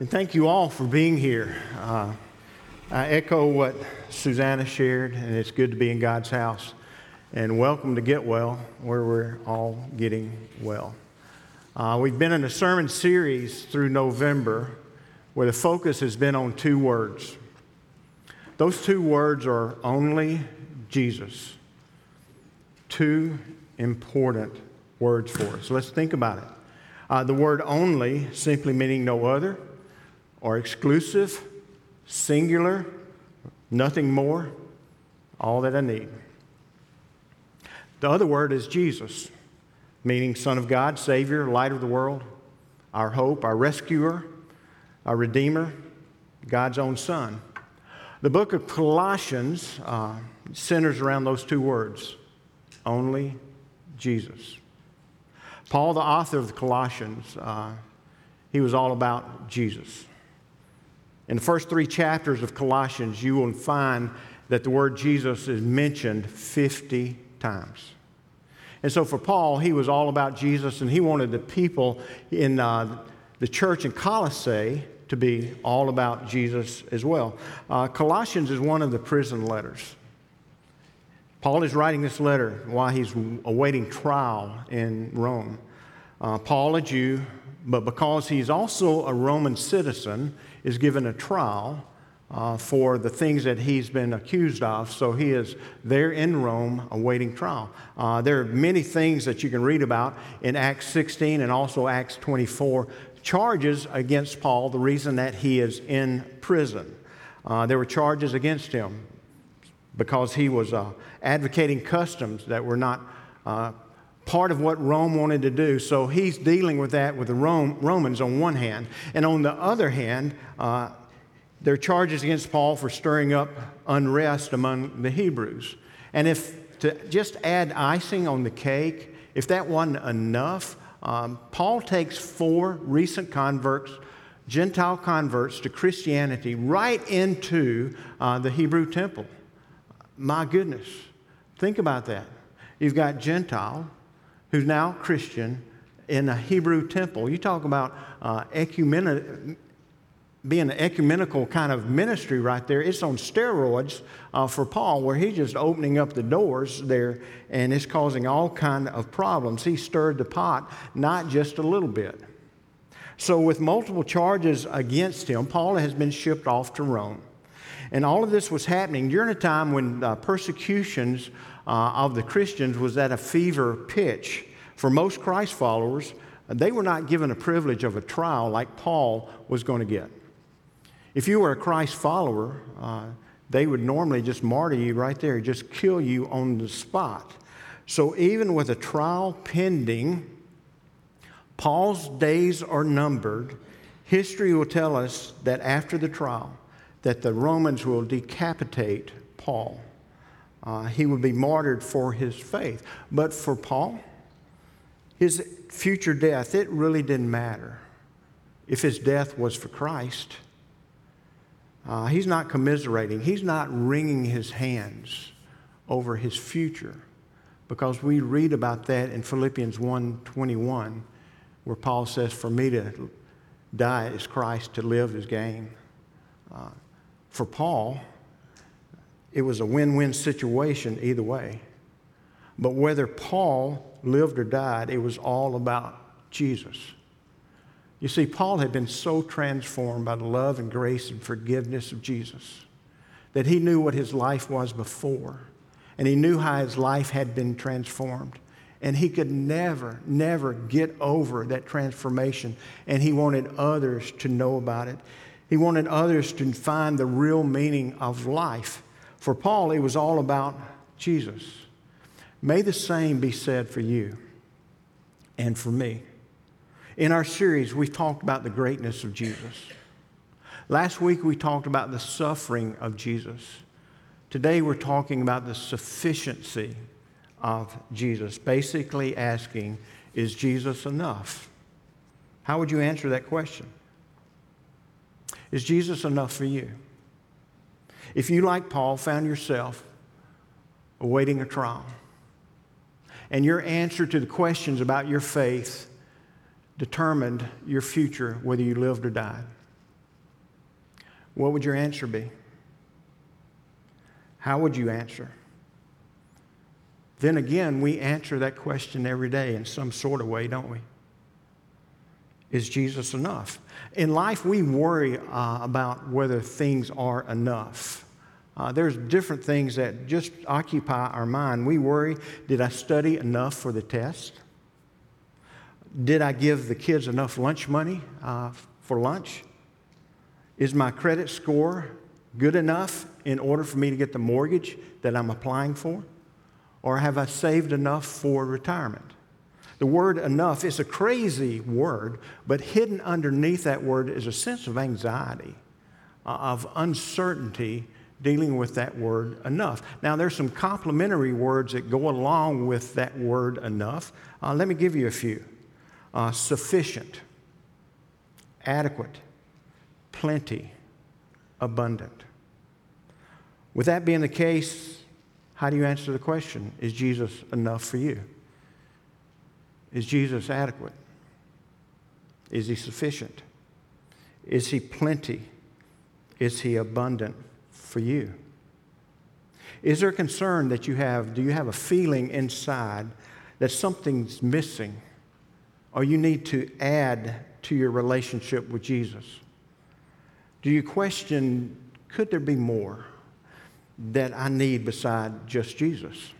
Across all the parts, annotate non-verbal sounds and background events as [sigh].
And thank you all for being here. Uh, I echo what Susanna shared, and it's good to be in God's house. And welcome to Get Well, where we're all getting well. Uh, we've been in a sermon series through November where the focus has been on two words. Those two words are only Jesus. Two important words for us. Let's think about it. Uh, the word only simply meaning no other, or exclusive, singular, nothing more, all that I need. The other word is Jesus, meaning Son of God, Savior, light of the world, our hope, our rescuer, our Redeemer, God's own Son. The book of Colossians uh, centers around those two words only Jesus. Paul, the author of the Colossians, uh, he was all about Jesus. In the first three chapters of Colossians, you will find that the word Jesus is mentioned 50 times. And so for Paul, he was all about Jesus, and he wanted the people in uh, the church in Colossae to be all about Jesus as well. Uh, Colossians is one of the prison letters. Paul is writing this letter while he's awaiting trial in Rome. Uh, Paul, a Jew, but because he's also a Roman citizen, is given a trial uh, for the things that he's been accused of. So he is there in Rome awaiting trial. Uh, there are many things that you can read about in Acts 16 and also Acts 24 charges against Paul, the reason that he is in prison. Uh, there were charges against him because he was uh, advocating customs that were not uh, part of what Rome wanted to do. So he's dealing with that with the Rome, Romans on one hand. And on the other hand, uh, there are charges against Paul for stirring up unrest among the Hebrews. And if to just add icing on the cake, if that wasn't enough, um, Paul takes four recent converts, Gentile converts to Christianity, right into uh, the Hebrew temple. My goodness, think about that. You've got Gentile who's now Christian in a Hebrew temple. You talk about uh, being an ecumenical kind of ministry right there. It's on steroids uh, for Paul, where he's just opening up the doors there, and it's causing all kind of problems. He stirred the pot, not just a little bit. So, with multiple charges against him, Paul has been shipped off to Rome. And all of this was happening during a time when uh, persecutions uh, of the Christians was at a fever pitch. For most Christ followers, they were not given a privilege of a trial like Paul was going to get. If you were a Christ follower, uh, they would normally just martyr you right there, just kill you on the spot. So even with a trial pending, Paul's days are numbered. History will tell us that after the trial, that the Romans will decapitate Paul. Uh, he would be martyred for his faith. But for Paul, his future death, it really didn't matter. If his death was for Christ, uh, he's not commiserating, he's not wringing his hands over his future because we read about that in Philippians 1:21 where Paul says for me to die is Christ to live is gain. Uh, for Paul, it was a win win situation either way. But whether Paul lived or died, it was all about Jesus. You see, Paul had been so transformed by the love and grace and forgiveness of Jesus that he knew what his life was before, and he knew how his life had been transformed. And he could never, never get over that transformation, and he wanted others to know about it. He wanted others to find the real meaning of life. For Paul, it was all about Jesus. May the same be said for you and for me. In our series, we've talked about the greatness of Jesus. Last week, we talked about the suffering of Jesus. Today, we're talking about the sufficiency of Jesus, basically asking, Is Jesus enough? How would you answer that question? Is Jesus enough for you? If you, like Paul, found yourself awaiting a trial, and your answer to the questions about your faith determined your future, whether you lived or died. what would your answer be? How would you answer? Then again, we answer that question every day in some sort of way, don't we? Is Jesus enough? In life, we worry uh, about whether things are enough. Uh, there's different things that just occupy our mind. We worry did I study enough for the test? Did I give the kids enough lunch money uh, for lunch? Is my credit score good enough in order for me to get the mortgage that I'm applying for? Or have I saved enough for retirement? The word enough is a crazy word, but hidden underneath that word is a sense of anxiety, uh, of uncertainty dealing with that word enough. Now, there's some complementary words that go along with that word enough. Uh, let me give you a few uh, sufficient, adequate, plenty, abundant. With that being the case, how do you answer the question? Is Jesus enough for you? Is Jesus adequate? Is he sufficient? Is he plenty? Is he abundant for you? Is there a concern that you have? Do you have a feeling inside that something's missing or you need to add to your relationship with Jesus? Do you question, could there be more that I need beside just Jesus?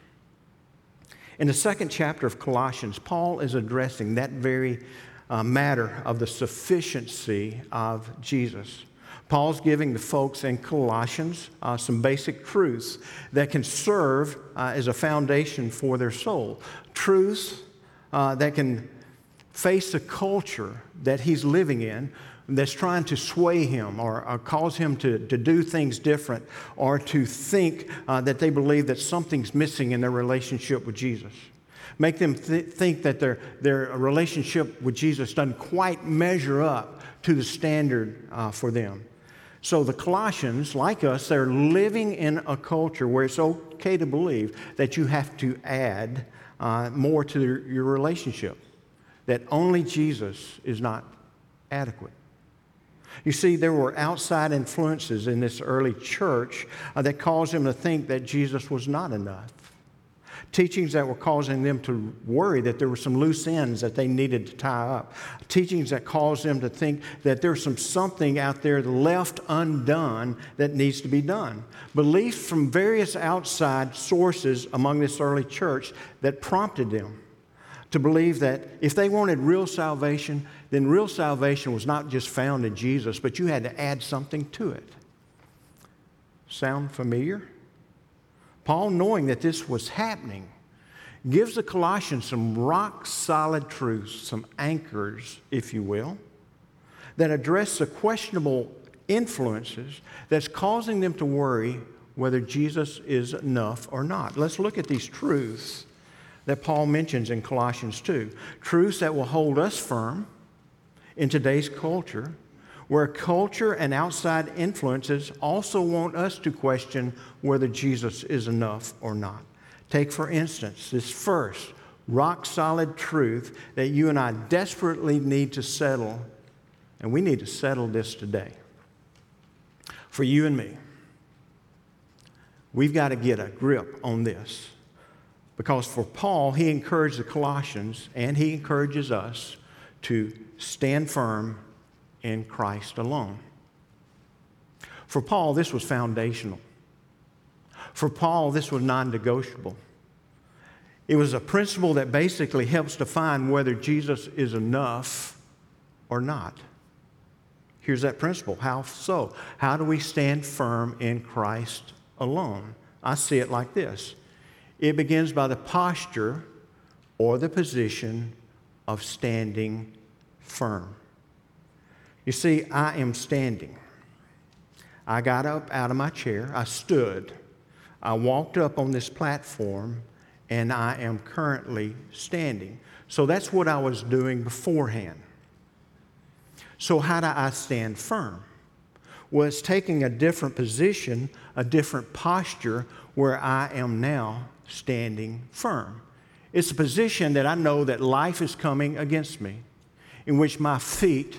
In the second chapter of Colossians, Paul is addressing that very uh, matter of the sufficiency of Jesus. Paul's giving the folks in Colossians uh, some basic truths that can serve uh, as a foundation for their soul. Truths uh, that can face the culture that he's living in that's trying to sway him or, cause him to, to do things different or to think uh, that they believe that something's missing in their relationship with Jesus. Make them th- think that their, their relationship with Jesus doesn't quite measure up to the standard uh, for them. So the Colossians, like us, they're living in a culture where it's okay to believe that you have to add uh, more to your relationship, that only Jesus is not adequate. You see, there were outside influences in this early church uh, that caused them to think that Jesus was not enough. Teachings that were causing them to worry that there were some loose ends that they needed to tie up. Teachings that caused them to think that there's some something out there left undone that needs to be done. Beliefs from various outside sources among this early church that prompted them to believe that if they wanted real salvation, then real salvation was not just found in Jesus, but you had to add something to it. Sound familiar? Paul, knowing that this was happening, gives the Colossians some rock solid truths, some anchors, if you will, that address the questionable influences that's causing them to worry whether Jesus is enough or not. Let's look at these truths that Paul mentions in Colossians 2. Truths that will hold us firm in today's culture, where culture and outside influences also want us to question whether Jesus is enough or not. Take, for instance, this first rock solid truth that you and I desperately need to settle, and we need to settle this today. For you and me, we've got to get a grip on this. Because for Paul, he encouraged the Colossians and he encourages us to stand firm in Christ alone. For Paul, this was foundational. For Paul, this was non negotiable. It was a principle that basically helps define whether Jesus is enough or not. Here's that principle. How so? How do we stand firm in Christ alone? I see it like this it begins by the posture or the position of standing firm. You see, I am standing. I got up out of my chair, I stood, I walked up on this platform, and I am currently standing. So that's what I was doing beforehand. So, how do I stand firm? Well, it's taking a different position, a different posture where I am now standing firm. It's a position that I know that life is coming against me, in which my feet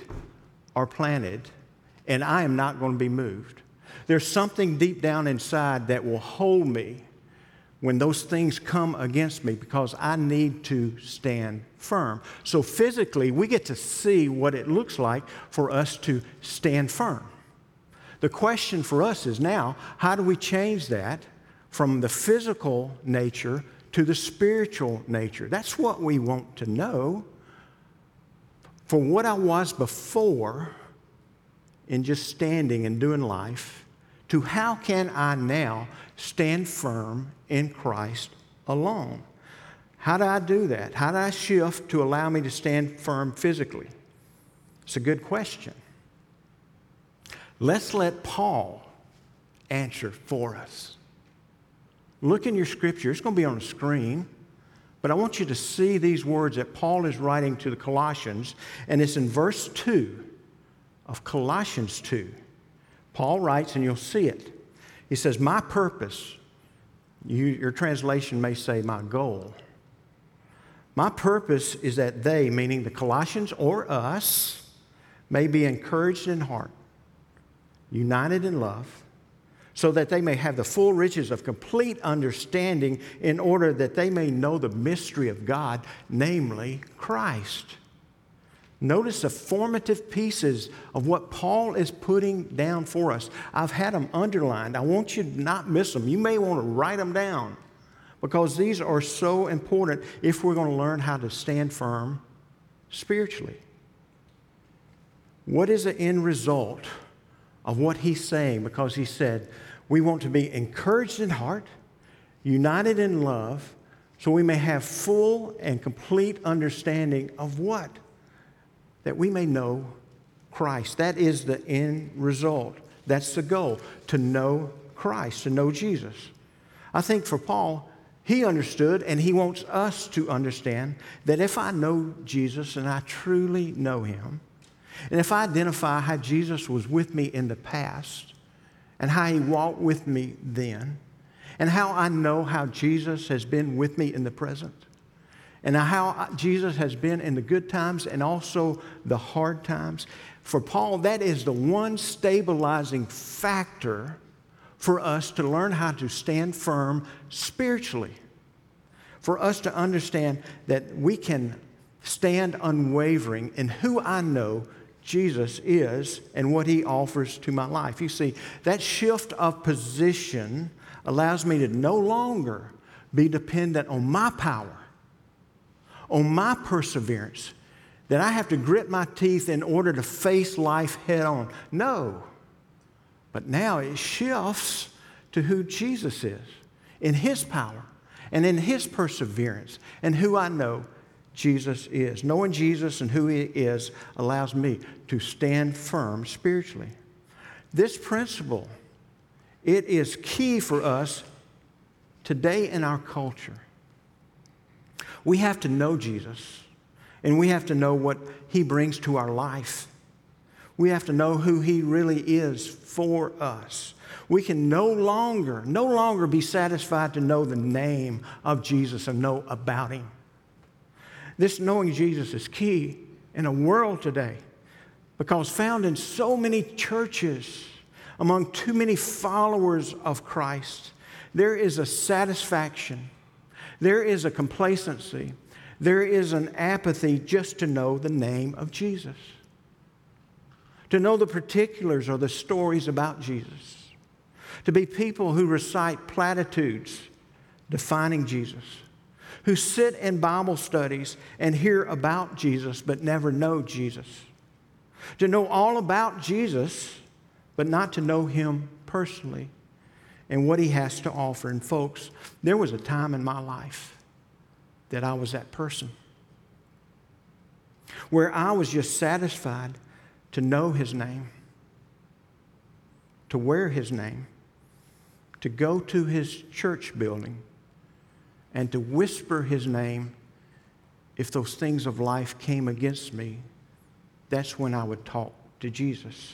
are planted and I am not going to be moved. There's something deep down inside that will hold me when those things come against me because I need to stand firm. So, physically, we get to see what it looks like for us to stand firm. The question for us is now how do we change that from the physical nature to the spiritual nature? That's what we want to know. For what I was before in just standing and doing life, to how can I now stand firm in Christ alone? How do I do that? How do I shift to allow me to stand firm physically? It's a good question. Let's let Paul answer for us. Look in your scripture, it's going to be on the screen, but I want you to see these words that Paul is writing to the Colossians, and it's in verse 2 of Colossians 2. Paul writes, and you'll see it. He says, My purpose, you, your translation may say, my goal. My purpose is that they, meaning the Colossians or us, may be encouraged in heart, united in love, so that they may have the full riches of complete understanding in order that they may know the mystery of God, namely Christ Notice the formative pieces of what Paul is putting down for us. I've had them underlined. I want you to not miss them. You may want to write them down because these are so important if we're going to learn how to stand firm spiritually. What is the end result of what he's saying? Because he said, we want to be encouraged in heart, united in love, so we may have full and complete understanding of what? that we may know Christ. That is the end result. That's the goal to know Christ, to know Jesus. I think for Paul, he understood and he wants us to understand that if I know Jesus and I truly know him, and if I identify how Jesus was with me in the past and how he walked with me then, and how I know how Jesus has been with me in the present, and how Jesus has been in the good times and also the hard times. For Paul, that is the one stabilizing factor for us to learn how to stand firm spiritually. For us to understand that we can stand unwavering in who I know Jesus is and what he offers to my life. You see, that shift of position allows me to no longer be dependent on my power on my perseverance that I have to grit my teeth in order to face life head on. No. But now it shifts to who Jesus is in His power and in His perseverance and who I know Jesus is. Knowing Jesus and who He is allows me to stand firm spiritually. This principle, it is key for us today in our culture. We have to know Jesus, and we have to know what he brings to our life. We have to know who he really is for us. We can no longer, no longer be satisfied to know the name of Jesus and know about him. This knowing Jesus is key in a world today because found in so many churches, among too many followers of Christ, there is a satisfaction there is a complacency, there is an apathy just to know the name of Jesus, to know the particulars or the stories about Jesus, to be people who recite platitudes defining Jesus, who sit in Bible studies and hear about Jesus but never know Jesus, to know all about Jesus but not to know him personally and what he has to offer. And folks, there was a time in my life that I was that person where I was just satisfied to know his name, to wear his name, to go to his church building, and to whisper his name if those things of life came against me. That's when I would talk to Jesus.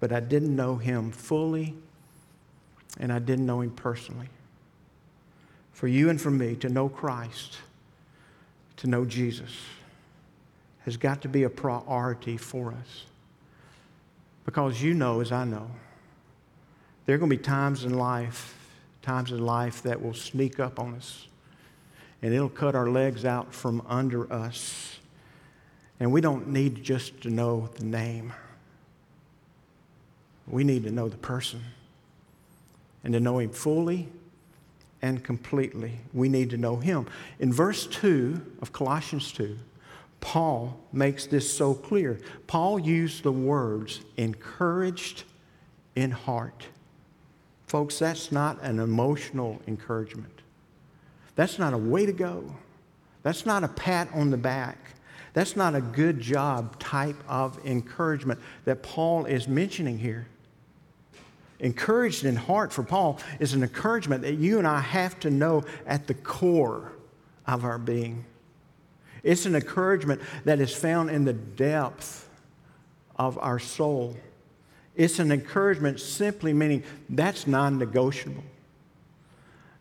But I didn't know him fully and I didn't know him personally. For you and for me to know Christ, to know Jesus, has got to be a priority for us. Because you know, as I know, there are going to be times in life, times in life that will sneak up on us and it'll cut our legs out from under us. And we don't need just to know the name. We need to know the person and to know him fully and completely. We need to know him. In verse 2 of Colossians 2, Paul makes this so clear. Paul used the words encouraged in heart. Folks, that's not an emotional encouragement. That's not a way to go. That's not a pat on the back. That's not a good job type of encouragement that Paul is mentioning here. Encouraged in heart for Paul is an encouragement that you and I have to know at the core of our being. It's an encouragement that is found in the depth of our soul. It's an encouragement simply meaning that's non negotiable.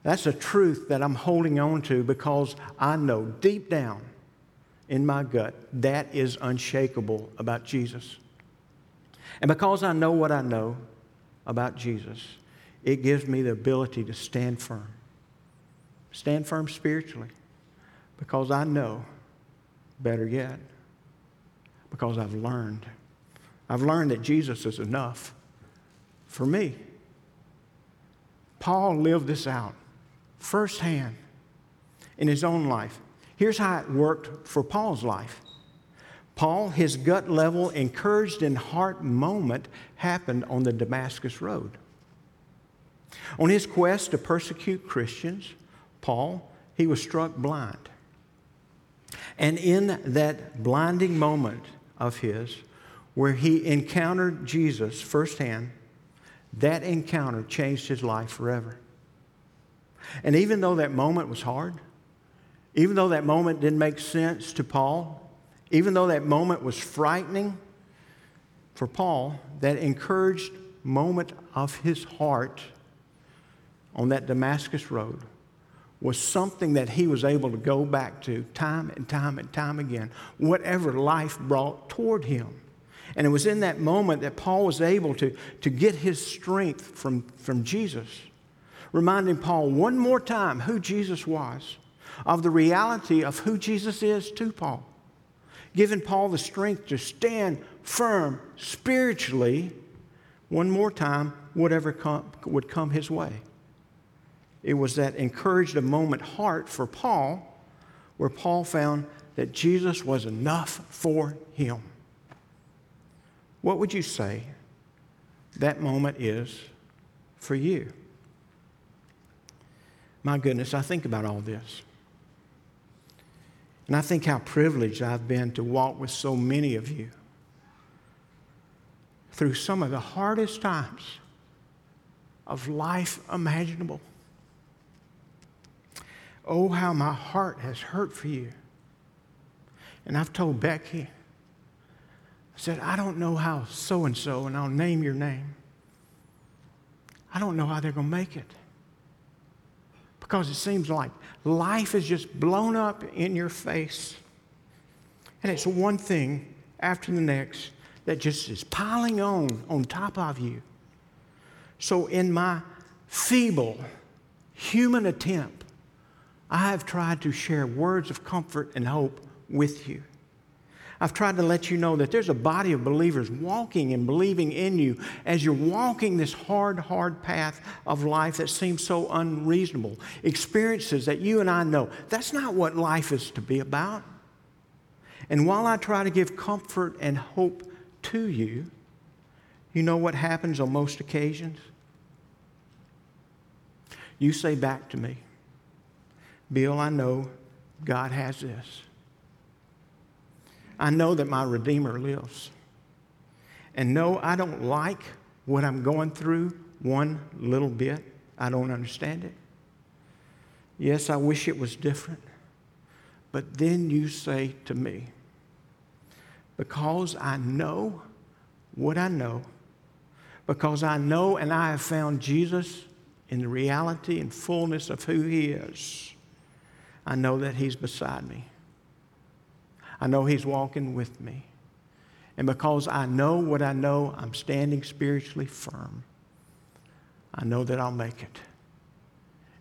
That's a truth that I'm holding on to because I know deep down in my gut that is unshakable about Jesus. And because I know what I know, about Jesus, it gives me the ability to stand firm. Stand firm spiritually because I know, better yet, because I've learned. I've learned that Jesus is enough for me. Paul lived this out firsthand in his own life. Here's how it worked for Paul's life. Paul, his gut level, encouraged in heart moment happened on the Damascus Road. On his quest to persecute Christians, Paul, he was struck blind. And in that blinding moment of his, where he encountered Jesus firsthand, that encounter changed his life forever. And even though that moment was hard, even though that moment didn't make sense to Paul, even though that moment was frightening for Paul, that encouraged moment of his heart on that Damascus road was something that he was able to go back to time and time and time again, whatever life brought toward him. And it was in that moment that Paul was able to, to get his strength from, from Jesus, reminding Paul one more time who Jesus was, of the reality of who Jesus is to Paul giving Paul the strength to stand firm spiritually one more time, whatever come, would come his way. It was that encouraged a moment heart for Paul where Paul found that Jesus was enough for him. What would you say that moment is for you? My goodness, I think about all this. And I think how privileged I've been to walk with so many of you through some of the hardest times of life imaginable. Oh, how my heart has hurt for you. And I've told Becky, said, I don't know how so and so, and I'll name your name. I don't know how they're going to make it. Because it seems like life is just blown up in your face. And it's one thing after the next that just is piling on on top of you. So, in my feeble human attempt, I have tried to share words of comfort and hope with you. I've tried to let you know that there's a body of believers walking and believing in you as you're walking this hard, hard path of life that seems so unreasonable. Experiences that you and I know that's not what life is to be about. And while I try to give comfort and hope to you, you know what happens on most occasions? You say back to me, Bill, I know God has this. I know that my Redeemer lives. And no, I don't like what I'm going through one little bit. I don't understand it. Yes, I wish it was different. But then you say to me, because I know what I know, because I know and I have found Jesus in the reality and fullness of who He is, I know that He's beside me. I know He's walking with me. And because I know what I know, I'm standing spiritually firm. I know that I'll make it.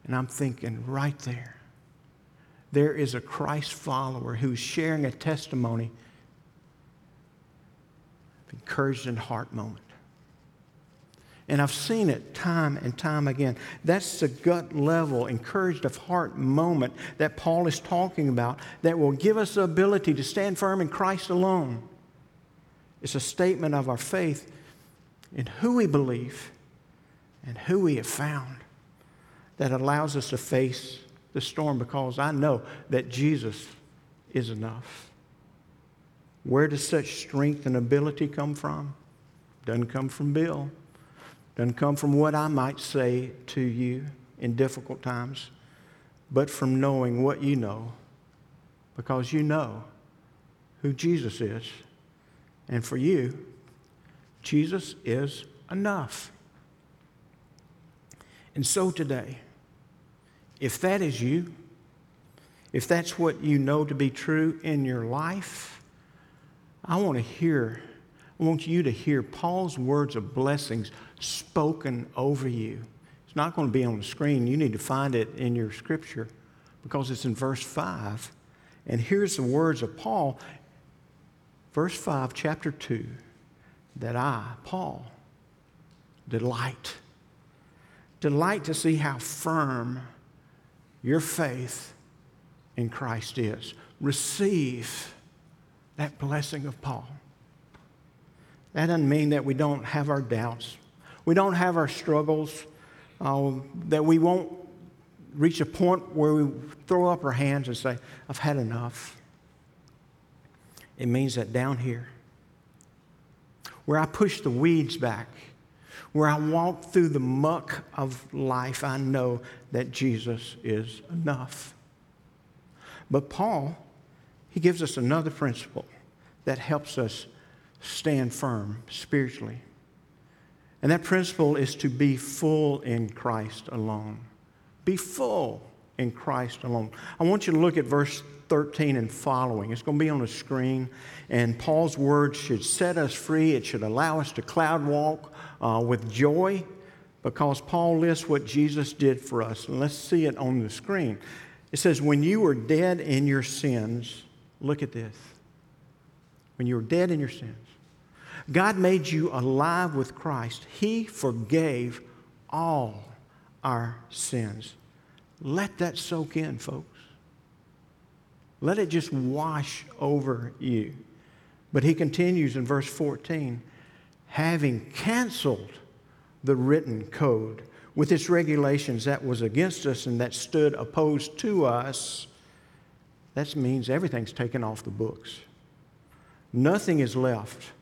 And I'm thinking right there, there is a Christ follower who's sharing a testimony of encouraged heart moment. And I've seen it time and time again. That's the gut level, encouraged of heart moment that Paul is talking about that will give us the ability to stand firm in Christ alone. It's a statement of our faith in who we believe and who we have found that allows us to face the storm because I know that Jesus is enough. Where does such strength and ability come from? Doesn't come from Bill. Doesn't come from what I might say to you in difficult times, but from knowing what you know, because you know who Jesus is. And for you, Jesus is enough. And so today, if that is you, if that's what you know to be true in your life, I want to hear, I want you to hear Paul's words of blessings spoken over you. It's not going to be on the screen. You need to find it in your scripture because it's in verse 5. And here's the words of Paul, verse 5, chapter 2 that I, Paul, delight. Delight to see how firm your faith in Christ is. Receive that blessing of Paul. That doesn't mean that we don't have our doubts, we don't have our struggles, uh, that we won't reach a point where we throw up our hands and say, I've had enough. It means that down here, where I push the weeds back, where I walk through the muck of life, I know that Jesus is enough. But Paul, he gives us another principle that helps us stand firm spiritually. And that principle is to be full in Christ alone. Be full in Christ alone. I want you to look at verse 13 and following. It's going to be on the screen. And Paul's words should set us free. It should allow us to cloud walk uh, with joy because Paul lists what Jesus did for us. And let's see it on the screen. It says, When you were dead in your sins, look at this. When you were dead in your sins, God made you alive with Christ. He forgave all our sins. Let that soak in, folks. Let it just wash over you. But he continues in verse 14 having canceled the written code with its regulations that was against us and that stood opposed to us, that means everything's taken off the books. Nothing is left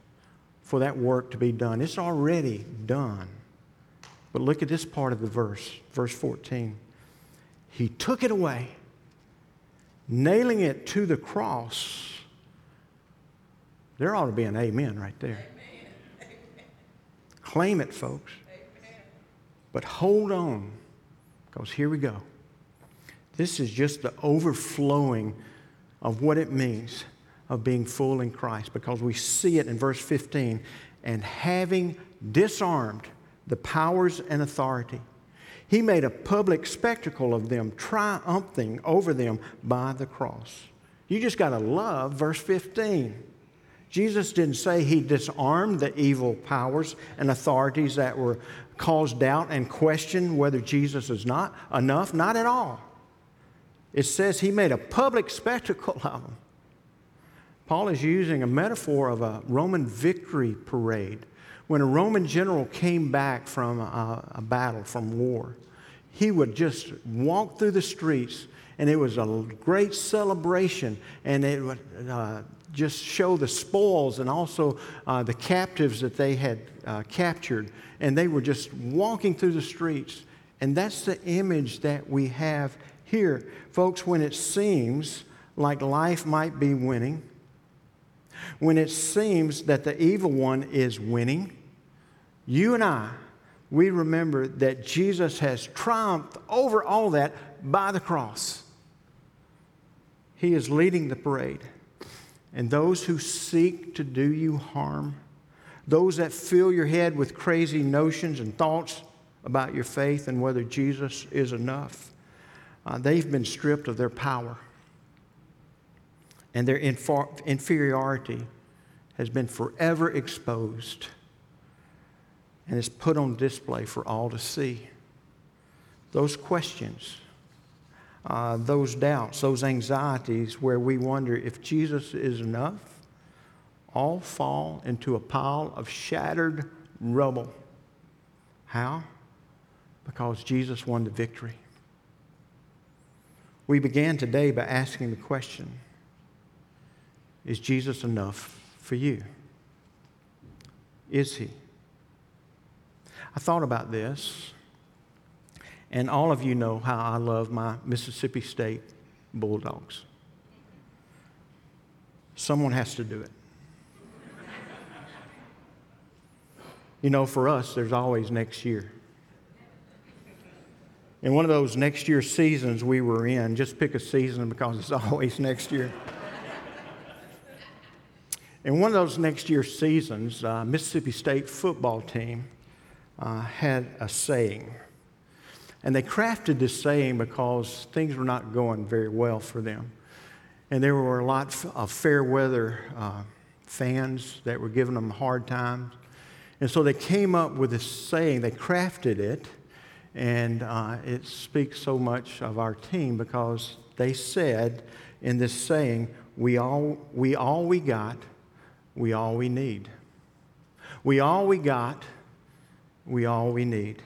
for that work to be done. It's already done. But look at this part of the verse, verse 14. He took it away, nailing it to the cross. There ought to be an amen right there. Claim it, folks. But hold on, because here we go. This is just the overflowing of what it means of being full in Christ, because we see it in verse 15 and having disarmed the powers and authority. He made a public spectacle of them, triumphing over them by the cross. You just got to love verse 15. Jesus didn't say he disarmed the evil powers and authorities that were caused doubt and question whether Jesus is not enough. Not at all. It says he made a public spectacle of them. Paul is using a metaphor of a Roman victory parade. When a Roman general came back from a, a battle, from war, he would just walk through the streets and it was a great celebration and it would uh, just show the spoils and also uh, the captives that they had uh, captured. And they were just walking through the streets. And that's the image that we have here. Folks, when it seems like life might be winning, when it seems that the evil one is winning, you and I, we remember that Jesus has triumphed over all that by the cross. He is leading the parade. and those who seek to do you harm, those that fill your head with crazy notions and thoughts about your faith and whether Jesus is enough, uh, they've been stripped of their power. And their infor- inferiority has been forever exposed and is put on display for all to see. Those questions, uh, those doubts, those anxieties where we wonder if Jesus is enough, all fall into a pile of shattered rubble. How? Because Jesus won the victory. We began today by asking the question Is Jesus enough for you? Is he? I thought about this, and all of you know how I love my Mississippi State Bulldogs. Someone has to do it. you know, for us, there's always next year. In one of those next year seasons we were in, just pick a season because it's [laughs] always next year. In one of those next year seasons, uh, Mississippi State football team uh, had a saying. And they crafted this saying because things were not going very well for them. And there were a lot of fair weather uh, fans that were giving them hard times. And so they came up with this saying, they crafted it, and uh, it speaks so much of our team because they said in this saying, we all, we all we got, we all we need. We all we got, we all we need.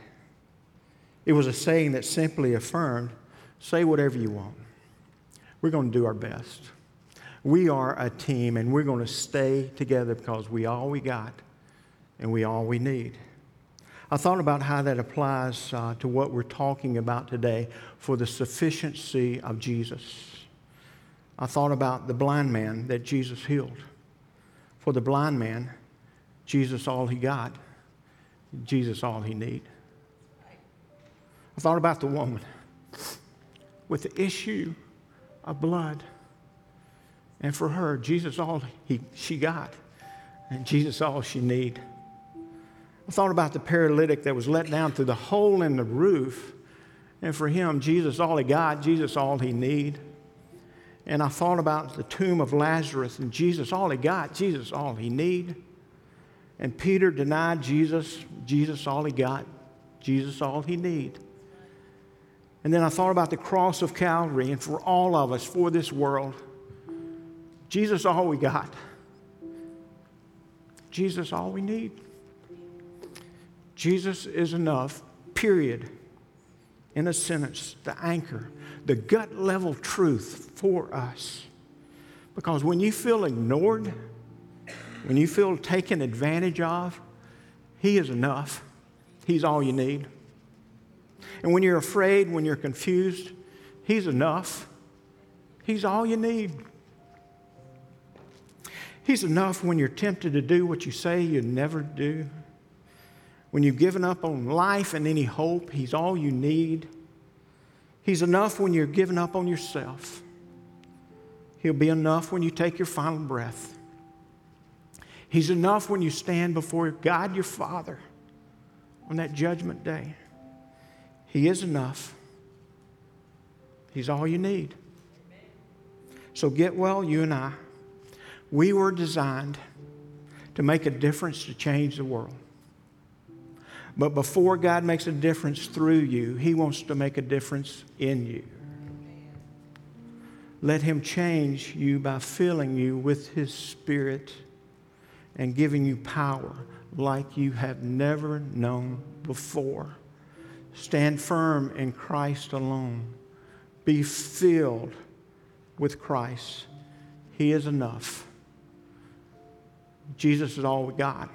It was a saying that simply affirmed say whatever you want. We're going to do our best. We are a team and we're going to stay together because we all we got and we all we need. I thought about how that applies uh, to what we're talking about today for the sufficiency of Jesus. I thought about the blind man that Jesus healed. For the blind man, Jesus all he got Jesus all he need. I thought about the woman with the issue of blood. And for her, Jesus all he, she got, and Jesus all she need. I thought about the paralytic that was let down through the hole in the roof. And for him, Jesus all he got, Jesus all he need. And I thought about the tomb of Lazarus and Jesus all he got, Jesus all he need. And Peter denied Jesus, Jesus all he got, Jesus all he need. And then I thought about the cross of Calvary and for all of us, for this world, Jesus all we got. Jesus all we need. Jesus is enough, period. In a sentence, the anchor, the gut level truth for us. Because when you feel ignored, when you feel taken advantage of, He is enough. He's all you need. And when you're afraid, when you're confused, He's enough. He's all you need. He's enough when you're tempted to do what you say you'd never do. When you've given up on life and any hope, He's all you need. He's enough when you're giving up on yourself. He'll be enough when you take your final breath. He's enough when you stand before God your Father on that judgment day. He is enough. He's all you need. So get well, you and I. We were designed to make a difference to change the world. But before God makes a difference through you, He wants to make a difference in you. Let Him change you by filling you with His Spirit and giving you power like you have never known before. Stand firm in Christ alone. Be filled with Christ. He is enough. Jesus is all we got.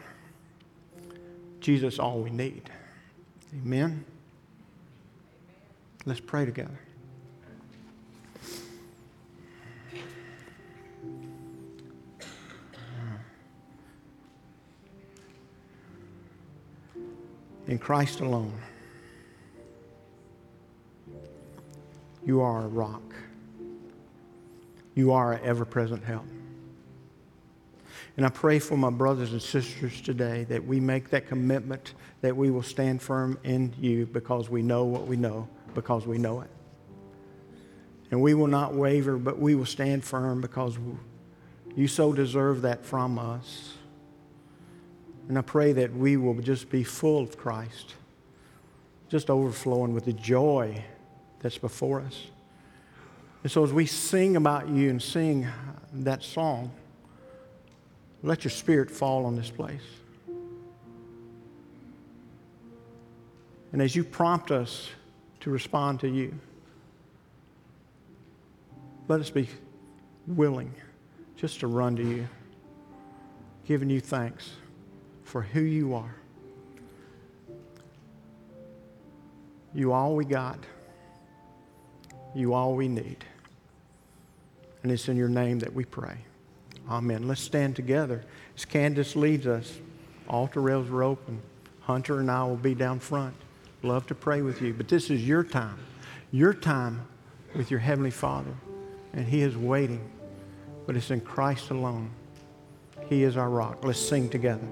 Jesus all we need. Amen. Let's pray together. in Christ alone. You are a rock. You are an ever present help. And I pray for my brothers and sisters today that we make that commitment that we will stand firm in you because we know what we know, because we know it. And we will not waver, but we will stand firm because you so deserve that from us. And I pray that we will just be full of Christ, just overflowing with the joy that's before us. And so as we sing about you and sing that song, let your spirit fall on this place. And as you prompt us to respond to you, let us be willing just to run to you, giving you thanks for who you are. You all we got. You all we need. And it's in your name that we pray. Amen. Let's stand together. As Candace leads us, altar rails are open. Hunter and I will be down front. Love to pray with you. But this is your time, your time with your Heavenly Father. And He is waiting. But it's in Christ alone. He is our rock. Let's sing together.